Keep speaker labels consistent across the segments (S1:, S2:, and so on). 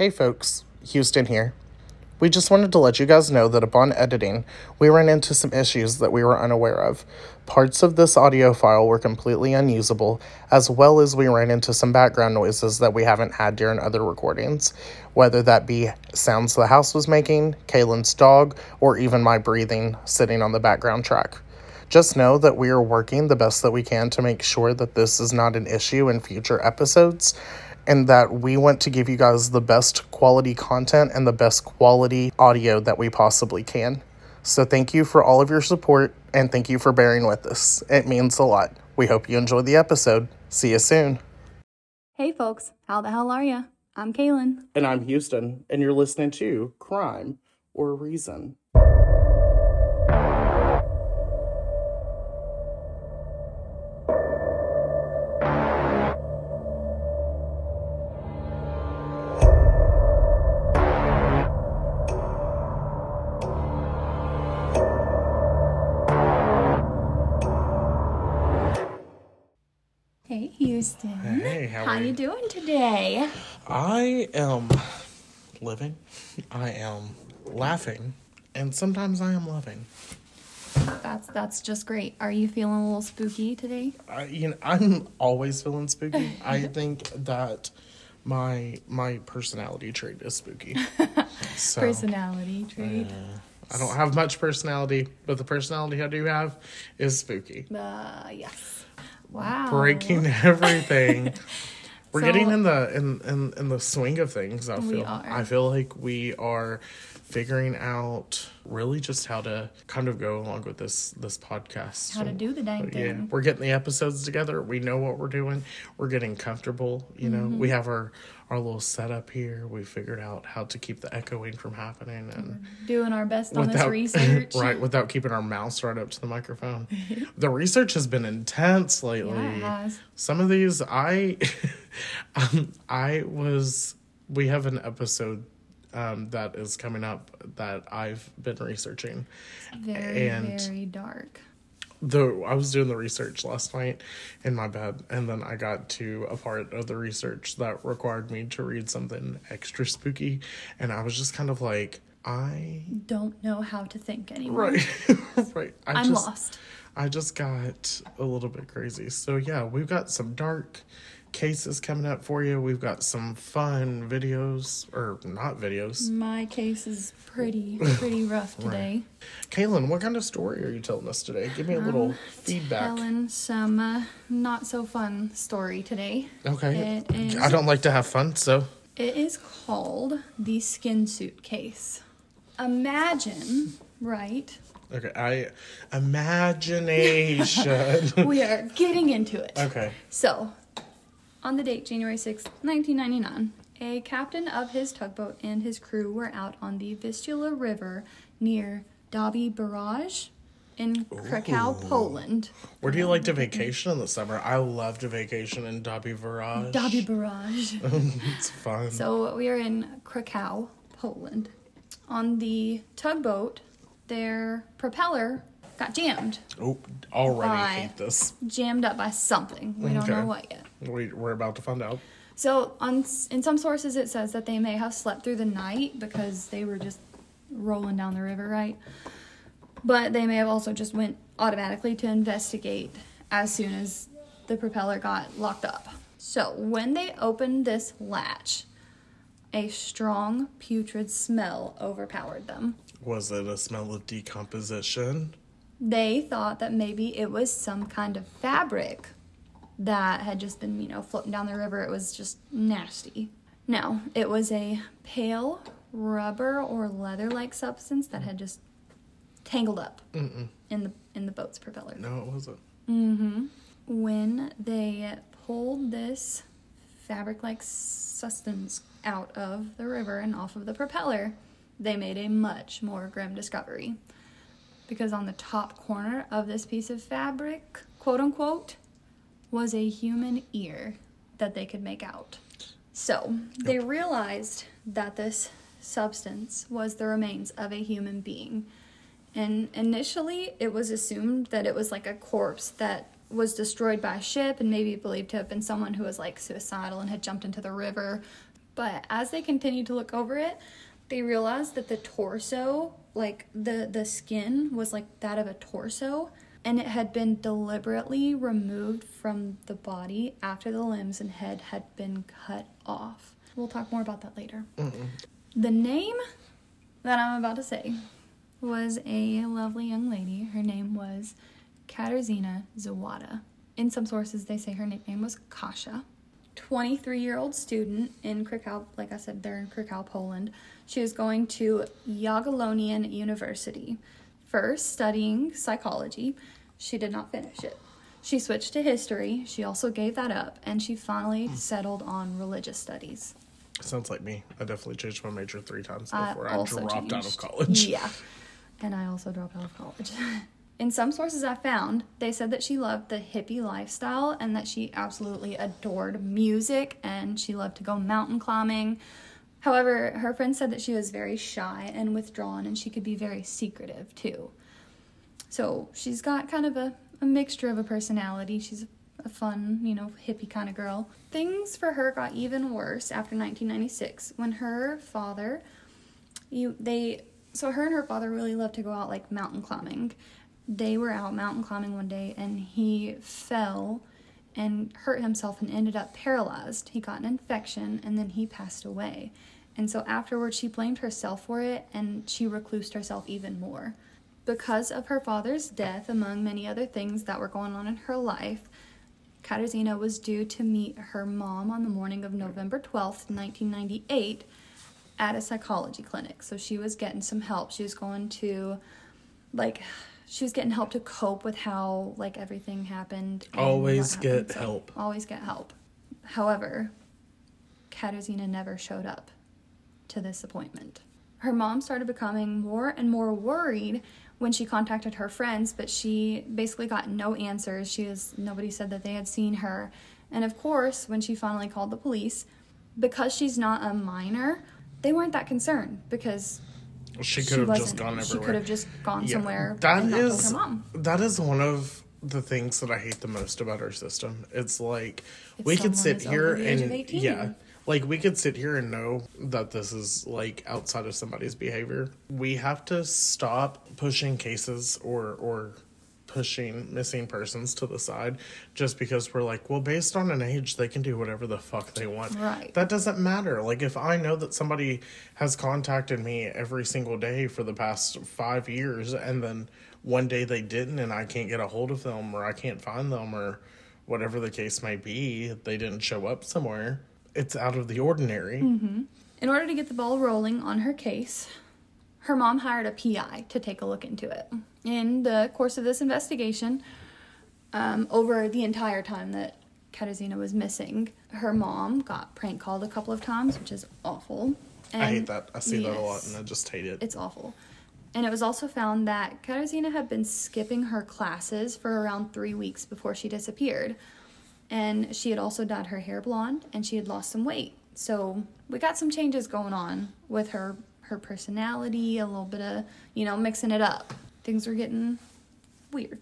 S1: Hey folks, Houston here. We just wanted to let you guys know that upon editing, we ran into some issues that we were unaware of. Parts of this audio file were completely unusable, as well as we ran into some background noises that we haven't had during other recordings, whether that be sounds the house was making, Kaylen's dog, or even my breathing sitting on the background track. Just know that we are working the best that we can to make sure that this is not an issue in future episodes and that we want to give you guys the best quality content and the best quality audio that we possibly can. So, thank you for all of your support and thank you for bearing with us. It means a lot. We hope you enjoyed the episode. See you soon.
S2: Hey folks, how the hell are ya? I'm Kaylen.
S1: And I'm Houston, and you're listening to Crime or Reason. How
S2: how
S1: are
S2: you doing today?
S1: I am living, I am laughing, and sometimes I am loving.
S2: That's that's just great. Are you feeling a little spooky today?
S1: I, you know, I'm always feeling spooky. I think that my my personality trait is spooky. So,
S2: Personality trait.
S1: I don't have much personality, but the personality I do have is spooky.
S2: Uh yes. Wow.
S1: Breaking everything. We're
S2: So-
S1: getting in the in, in in the swing of things. I feel. I feel like we are figuring out really just how to kind of go along with this this podcast.
S2: How to do the dang
S1: But yeah,
S2: thing.
S1: we're getting the episodes together. We know what we're doing. We're getting comfortable. You know,
S2: Mm-hmm.
S1: we have our our little setup here. We figured out how to keep the echoing from happening and
S2: Doing our best on this
S1: without
S2: research.
S1: right without keeping our mouths right up to the microphone. the research has been intense lately.
S2: Yeah, it has.
S1: Some of these I um, I was we have an episode um, that is coming up that I've been researching.
S2: Very,
S1: And-
S2: very dark.
S1: the I was doing the research last night in my bed, and then I got to a part of the research that required me to read something extra spooky, and I was just kind of like, I
S2: Don't know how to think anymore.
S1: right, right. I
S2: I'm
S1: just,
S2: lost.
S1: I just got a little bit crazy. So yeah, we've got some dark cases coming up for you. We've got some fun videos, or not videos.
S2: My case is pretty, pretty rough today.
S1: Kaylen, what kind of story are you telling us today? Give me a little feedback.
S2: Telling some uh, not so fun story today.
S1: Okay.
S2: Is-
S1: I don't like to have fun, so
S2: It is called the skin suit case. Imagine, right?
S1: Okay, I imagination.
S2: We are getting into it.
S1: okay.
S2: So, on the date January sixth, 1999, a captain of his tugboat and his crew were out on the Vistula River near Dąbie Barrage in Krakow, Poland.
S1: Where do you like to vacation in the summer? I love to vacation in Dąbie Barrage.
S2: Dąbie Barrage.
S1: it's fun.
S2: So we are in Krakow, Poland. On the tugboat, their propeller got jammed,
S1: oh, already
S2: Bye.
S1: hate this.
S2: jammed up by something. We don't know what yet.
S1: We, we're about to find out.
S2: So on in some sources it says that they may have slept through the night because they were just rolling down the river, right? But they may have also just went automatically to investigate as soon as the propeller got locked up. So when they opened this latch, a strong putrid smell overpowered them.
S1: Was it a smell of decomposition?
S2: They thought that maybe it was some kind of fabric that had just been, you know, floating down the river. It was just nasty. No, it was a pale rubber or leather-like substance that had just tangled up in the in the boat's propeller.
S1: No, it wasn't. Mm-hmm.
S2: When they pulled this fabric-like substance out of the river and off of the propeller, they made a much more grim discovery. Because on the top corner of this piece of fabric, quote unquote, was a human ear that they could make out. So they realized that this substance was the remains of a human being. And initially, it was assumed that it was like a corpse that was destroyed by a ship and maybe believed to have been someone who was like suicidal and had jumped into the river. But as they continued to look over it, they realized that the torso, like the the skin was like that of a torso and it had been deliberately removed from the body after the limbs and head had been cut off. We'll talk more about that later. Mm-hmm. The name that I'm about to say was a lovely young lady. Her name was Katarzyna Zawada. In some sources, they say her nickname was Kasha. 23 year old student in Krakow, like I said, they're in Krakow, Poland. She was going to Jagiellonian University. First, studying psychology. She did not finish it. She switched to history. She also gave that up, and she finally hmm. settled on religious studies.
S1: Sounds like me. I definitely changed my major three times before I,
S2: also
S1: dropped out of college.
S2: Yeah. And I also dropped out of college. In some sources I found, they said that she loved the hippie lifestyle and that she absolutely adored music and she loved to go mountain climbing. However, her friends said that she was very shy and withdrawn and she could be very secretive too. So she's got kind of a, a mixture of a personality. She's a fun, you know, hippie kind of girl. Things for her got even worse after 1996 when her father, you they so her and her father really loved to go out like mountain climbing. They were out mountain climbing one day and he fell and hurt himself and ended up paralyzed. He got an infection and then he passed away. And so afterwards, she blamed herself for it and she reclused herself even more. Because of her father's death, among many other things that were going on in her life, Katarzyna was due to meet her mom on the morning of November 12th, 1998, at a psychology clinic. So she was getting some help. She was going to, like, she was getting help to cope with how, like, everything happened.
S1: Always get
S2: happened. So,
S1: help.
S2: Always get help. However, Katarzyna never showed up to this appointment. Her mom started becoming more and more worried when she contacted her friends, but she basically got no answers. She was nobody said that they had seen her. And of course, when she finally called the police, because she's not a minor, they weren't that concerned because
S1: She
S2: she
S1: could have just gone
S2: She could have just gone
S1: Yeah,
S2: somewhere
S1: That
S2: is not her mom.
S1: that is one of the things that I hate the most about our system. It's like we could sit here
S2: over the age
S1: and yeah, like we could sit here and know that this is like outside of somebody's behavior. We have to stop pushing cases or or pushing missing persons to the side just because we're like, well, based on an age, they can do whatever the fuck they want.
S2: Right.
S1: That doesn't matter. Like if I know that somebody has contacted me every single day for the past five years and then one day they didn't and I can't get a hold of them or I can't find them or whatever the case may be, they didn't show up somewhere. It's out of the ordinary. Mm-hmm.
S2: In order to get the ball rolling on her case, her mom hired a PI to take a look into it. In the course of this investigation, um, over the entire time that Katarzyna was missing, her mom got prank called a couple of times, which is awful.
S1: I hate that. I see that a lot and I just hate it.
S2: It's awful. And it was also found that Katarzyna had been skipping her classes for around three weeks before she disappeared. And she had also dyed her hair blonde and she had lost some weight. So we got some changes going on with her her personality, a little bit of, you know, mixing it up. Things were getting weird.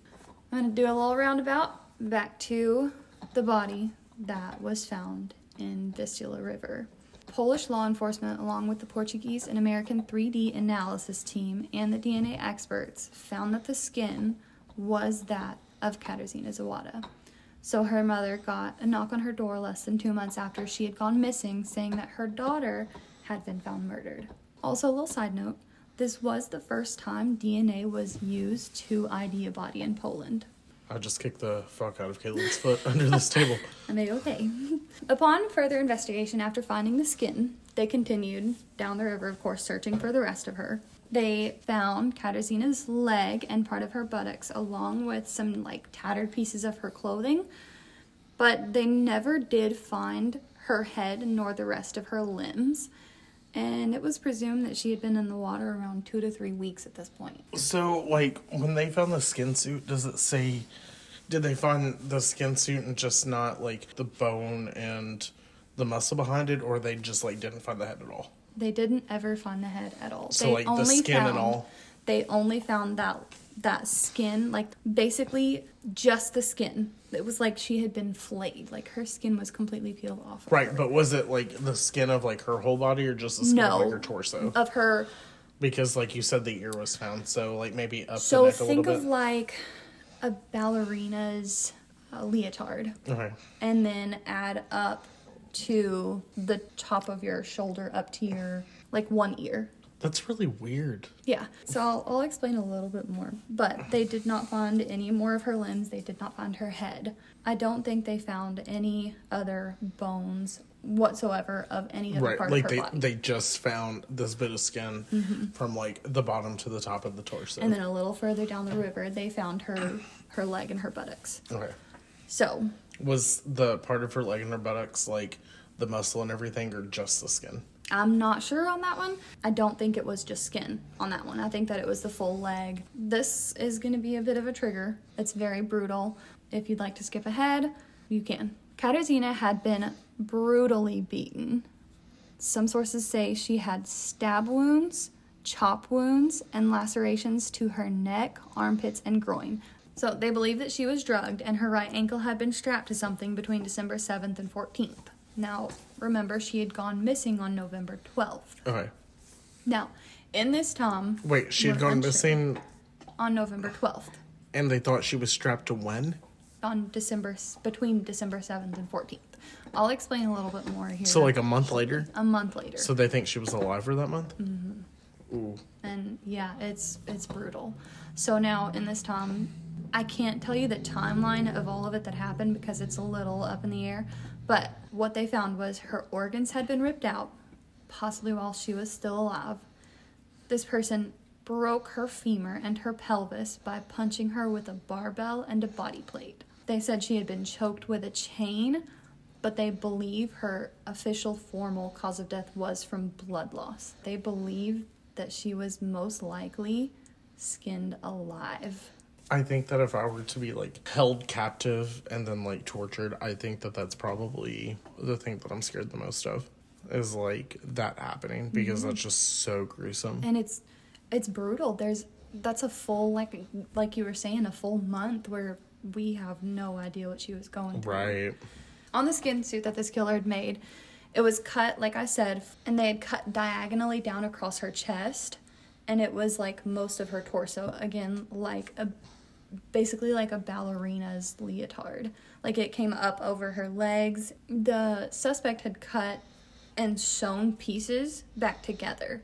S2: I'm gonna do a little roundabout back to the body that was found in Vistula River. Polish law enforcement, along with the Portuguese and American 3D analysis team and the DNA experts, found that the skin was that of Katarzyna Zawada. So her mother got a knock on her door less than two months after she had gone missing, saying that her daughter had been found murdered. Also, a little side note this was the first time DNA was used to ID a body in Poland.
S1: I just kicked the fuck out of Kaylen's foot under this table.
S2: I made okay. Upon further investigation after finding the skin, they continued down the river, of course, searching for the rest of her. They found Katarzyna's leg and part of her buttocks, along with some like tattered pieces of her clothing, but they never did find her head nor the rest of her limbs. And it was presumed that she had been in the water around two to three weeks at this point.
S1: So, like, when they found the skin suit, does it say, did they find the skin suit and just not, like, the bone and the muscle behind it, or they just, like, didn't find the head at all?
S2: They didn't ever find the head at all.
S1: So,
S2: they
S1: like, the skin and all?
S2: they only found that that skin, like basically just the skin. It was like she had been flayed, like her skin was completely peeled off. of
S1: Right,
S2: her.
S1: but was it like the skin of like her whole body or just the skin of like her torso?
S2: of her.
S1: Because like you said, the ear was found, so like maybe up
S2: So
S1: the neck a little
S2: think of like a ballerina's uh, leotard,
S1: okay.
S2: and then add up to the top of your shoulder up to your like one ear.
S1: That's really weird.
S2: Yeah, so I'll, I'll explain a little bit more. But they did not find any more of her limbs. They did not find her head. I don't think they found any other bones whatsoever of any other
S1: Right,
S2: part
S1: like
S2: of her
S1: they
S2: body.
S1: they just found this bit of skin mm-hmm. from like the bottom to the top of the torso.
S2: and then a little further down the river, they found her her leg and her buttocks.
S1: okay.
S2: So
S1: Was the part of her leg and her buttocks like the muscle and everything, or just the skin?
S2: I'm not sure on that one. I don't think it was just skin on that one. I think that it was the full leg. This is going to be a bit of a trigger. It's very brutal. If you'd like to skip ahead, you can. Katarzyna had been brutally beaten. Some sources say she had stab wounds, chop wounds, and lacerations to her neck, armpits, and groin. So they believe that she was drugged and her right ankle had been strapped to something between December 7th and 14th. Now, remember, she had gone missing on November 12th.
S1: Okay.
S2: Now, in this time,
S1: Wait, she had gone missing,
S2: on November 12th,
S1: and they thought she was strapped to when?
S2: on December between December 7th and 14th. I'll explain a little bit more here.
S1: So like a month later.
S2: a month later.
S1: So they think she was alive for that month.
S2: Mm-hmm.
S1: Ooh.
S2: and yeah, it's it's brutal. So now in this time, I can't tell you the timeline of all of it that happened because it's a little up in the air. But what they found was her organs had been ripped out, possibly while she was still alive. This person broke her femur and her pelvis by punching her with a barbell and a body plate. They said she had been choked with a chain, but they believe her official formal cause of death was from blood loss. They believe that she was most likely skinned alive.
S1: I think that if I were to be like held captive and then like tortured, I think that that's probably the thing that I'm scared the most of is like that happening because
S2: Mm-hmm.
S1: that's just so gruesome.
S2: and it's it's brutal there's that's a full like like you were saying a full month where we have no idea what she was going through
S1: Right.
S2: on the skin suit that this killer had made it was cut like i said and they had cut diagonally down across her chest and it was like most of her torso again like a basically like a ballerina's leotard like it came up over her legs the suspect had cut and sewn pieces back together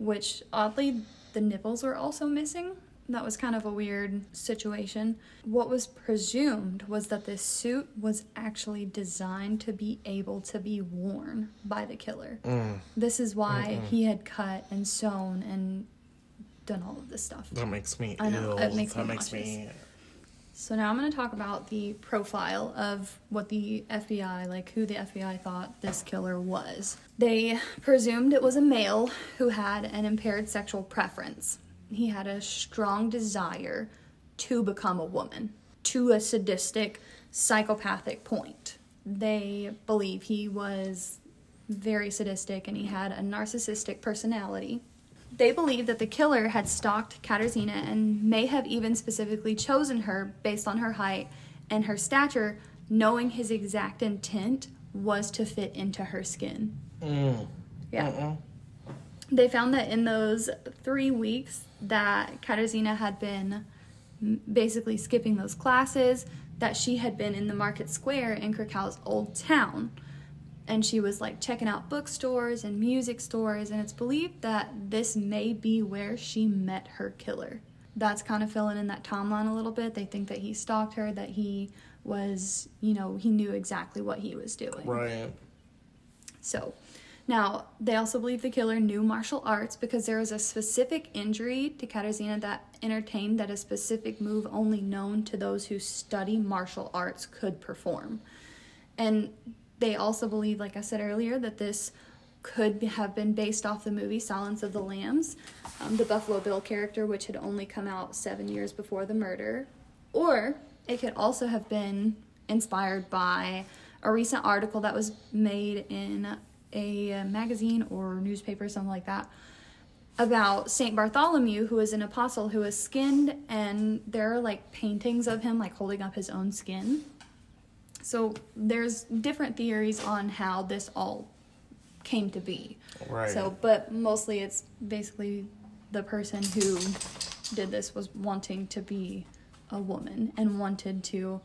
S2: which oddly the nipples were also missing. That was kind of a weird situation. What was presumed was that this suit was actually designed to be able to be worn by the killer. Mm. This is why he had cut and sewn and done all of this stuff.
S1: That makes me
S2: I know,
S1: ill.
S2: it makes
S1: that
S2: me
S1: makes me
S2: So now I'm going to talk about the profile of what the FBI, like who the FBI thought this killer was. They presumed it was a male who had an impaired sexual preference. He had a strong desire to become a woman, to a sadistic, psychopathic point. They believe he was very sadistic and he had a narcissistic personality. They believe that the killer had stalked Katarzyna and may have even specifically chosen her based on her height and her stature, knowing his exact intent was to fit into her skin. Mm. Yeah. They found that in those three weeks that Katarzyna had been basically skipping those classes, that she had been in the market square in Krakow's old town and she was like checking out bookstores and music stores and it's believed that this may be where she met her killer. That's kind of filling in that timeline a little bit. They think that he stalked her that he was you know he knew exactly what he was doing.
S1: Right.
S2: so now they also believe the killer knew martial arts because there was a specific injury to Katarzyna that entertained that a specific move only known to those who study martial arts could perform. And they also believe, like I said earlier, that this could have been based off the movie Silence of the Lambs, um, the Buffalo Bill character, which had only come out seven years before the murder. Or it could also have been inspired by a recent article that was made in a magazine or newspaper, something like that, about Saint Bartholomew, who was an apostle who was skinned, and there are like paintings of him like holding up his own skin. So there's different theories on how this all came to be.
S1: Right.
S2: So, but mostly it's basically the person who did this was wanting to be a woman and wanted to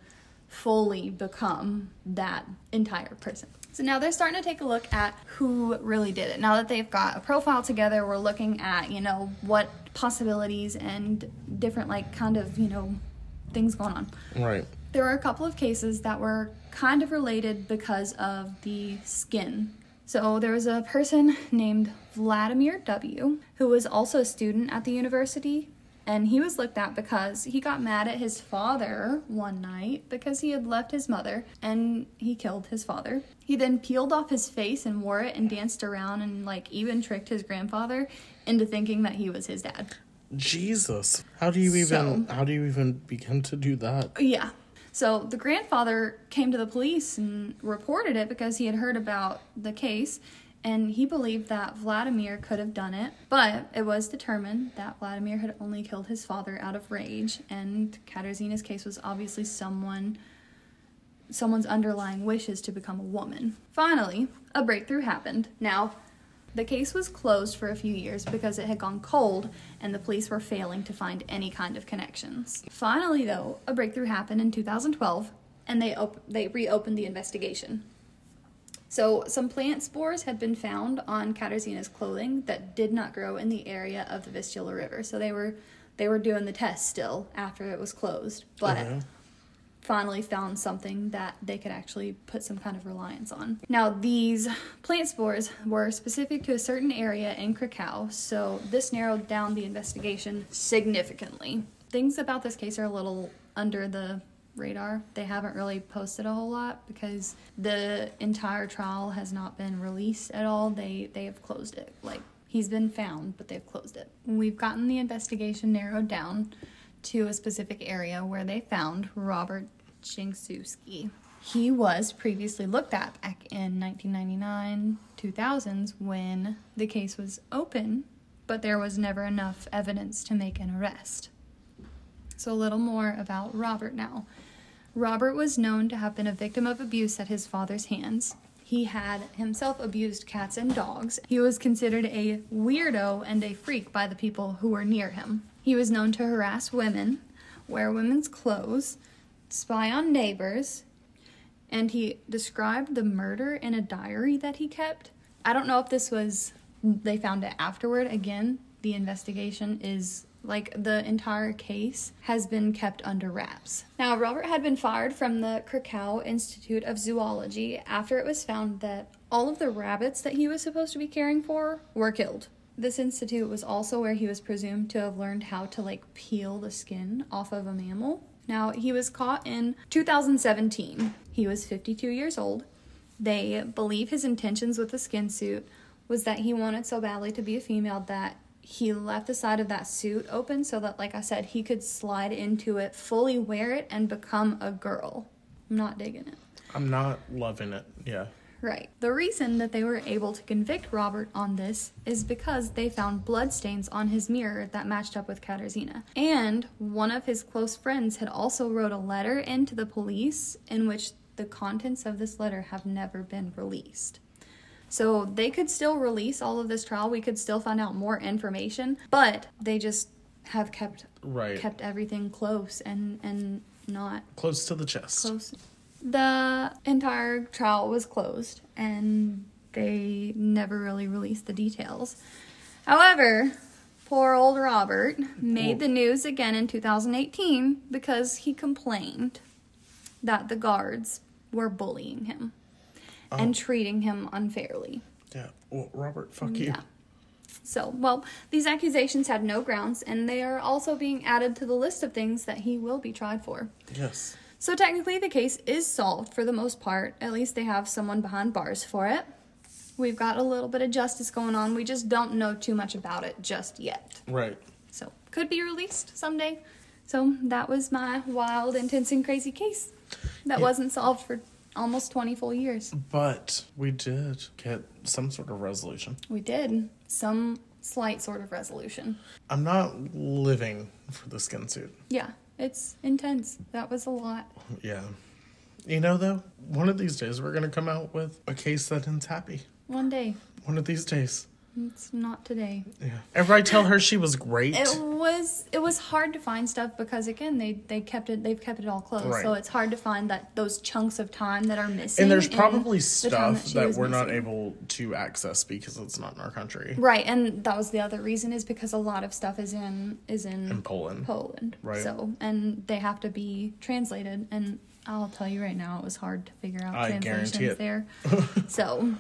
S2: fully become that entire person. So now they're starting to take a look at who really did it. Now that they've got a profile together, we're looking at, you know, what possibilities and different, like, kind of, you know, things going on.
S1: Right.
S2: There were a couple of cases that were kind of related because of the skin. So there was a person named Vladimir W., who was also a student at the university, and he was looked at because he got mad at his father one night because he had left his mother and he killed his father. He then peeled off his face and wore it and danced around and like even tricked his grandfather into thinking that he was his dad.
S1: Jesus. How do you even
S2: So-
S1: how do you even begin to do that?
S2: Yeah. So the grandfather came to the police and reported it because he had heard about the case and he believed that Vladimir could have done it, but it was determined that Vladimir had only killed his father out of rage and Katarzyna's case was obviously someone someone's underlying wishes to become a woman. Finally, a breakthrough happened. Now, the case was closed for a few years because it had gone cold and the police were failing to find any kind of connections. Finally, though, a breakthrough happened in 2012 and they op- they reopened the investigation. So, some plant spores had been found on Katarzyna's clothing that did not grow in the area of the Vistula River. So they were they were doing the test still after it was closed, but
S1: Okay.
S2: Finally found something that they could actually put some kind of reliance on. Now, these plant spores were specific to a certain area in Krakow, so this narrowed down the investigation significantly. Things about this case are a little under the radar. They haven't really posted a whole lot because the entire trial has not been released at all. They they have closed it. Like he's been found, but they've closed it. We've gotten the investigation narrowed down to a specific area where they found Robert Janczewski. He was previously looked at back in 1999 2000s when the case was open, but there was never enough evidence to make an arrest. So, a little more about Robert now. Robert was known to have been a victim of abuse at his father's hands. He had himself abused cats and dogs. He was considered a weirdo and a freak by the people who were near him. He was known to harass women, wear women's clothes, spy on neighbors, and he described the murder in a diary that he kept. I don't know if this was they found it afterward. Again, the investigation is like the entire case has been kept under wraps. Now, Robert had been fired from the Krakow Institute of Zoology after it was found that all of the rabbits that he was supposed to be caring for were killed. This institute was also where he was presumed to have learned how to like peel the skin off of a mammal. Now, he was caught in 2017. He was 52 years old. They believe his intentions with the skin suit was that he wanted so badly to be a female that he left the side of that suit open so that, like I said, he could slide into it, fully wear it, and become a girl. I'm not digging it.
S1: I'm not loving it. Yeah.
S2: Right. The reason that they were able to convict Robert on this is because they found bloodstains on his mirror that matched up with Katarzyna. And one of his close friends had also wrote a letter into the police in which the contents of this letter have never been released. So they could still release all of this trial. We could still find out more information, but they just have kept
S1: Right.
S2: kept everything close and and not
S1: Close to the chest.
S2: close. The entire trial was closed and they never really released the details. However, poor old Robert made the news again in 2018 because he complained that the guards were bullying him and oh. treating him unfairly.
S1: Yeah. Well, Robert, fuck you.
S2: Yeah. So, well, these accusations had no grounds and they are also being added to the list of things that he will be tried for.
S1: Yes.
S2: So technically, the case is solved for the most part. At least they have someone behind bars for it. We've got a little bit of justice going on. We just don't know too much about it just yet.
S1: Right.
S2: So could be released someday. So that was my wild, intense, and crazy case that
S1: Yeah.
S2: wasn't solved for almost 20 full years.
S1: But we did get some sort of resolution.
S2: We did. Some slight sort of resolution.
S1: I'm not living for the skin suit.
S2: Yeah, it's intense. That was a lot.
S1: Yeah. You know, though, one of these days we're going to come out with a case that ends happy.
S2: One day.
S1: One of these days.
S2: It's not today.
S1: Yeah. Everybody tell her she was great.
S2: It was it was hard to find stuff because again they they kept it they've kept it all closed
S1: Right.
S2: so it's hard to find that those chunks of time that are missing.
S1: and there's probably stuff
S2: she
S1: that,
S2: was
S1: we're not able to access because it's not in our country.
S2: Right, and that was the other reason is because a lot of stuff is in is in,
S1: In Poland.
S2: Poland.
S1: Right.
S2: So and they have to be translated and I'll tell you right now it was hard to figure out
S1: I
S2: translations there. so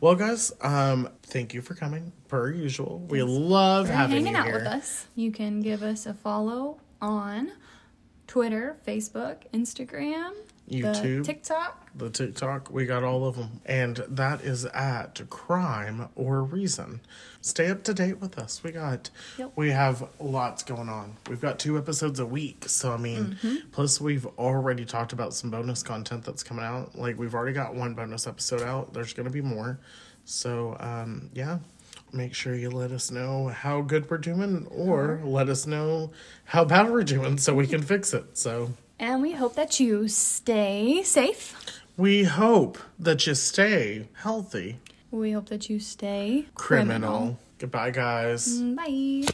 S1: Well, guys, um, thank you for coming, per usual. We love
S2: for
S1: having
S2: hanging
S1: you
S2: out
S1: here.
S2: with us. You can give us a follow on Twitter, Facebook, Instagram,
S1: YouTube.
S2: the TikTok.
S1: the TikTok. We got all of them. And that is at Crime or Reason. Stay up to date with us. We got,
S2: Yep.
S1: we have lots going on. We've got two episodes a week. So, I mean, plus we've already talked about some bonus content that's coming out. Like, we've already got one bonus episode out. There's going to be more. So, um, yeah. Make sure you let us know how good we're doing or let us know how bad we're doing so we can fix it. So,
S2: And we hope that you stay safe.
S1: We hope that you stay healthy.
S2: We hope that you stay
S1: Criminal. Goodbye, guys.
S2: Mm, bye.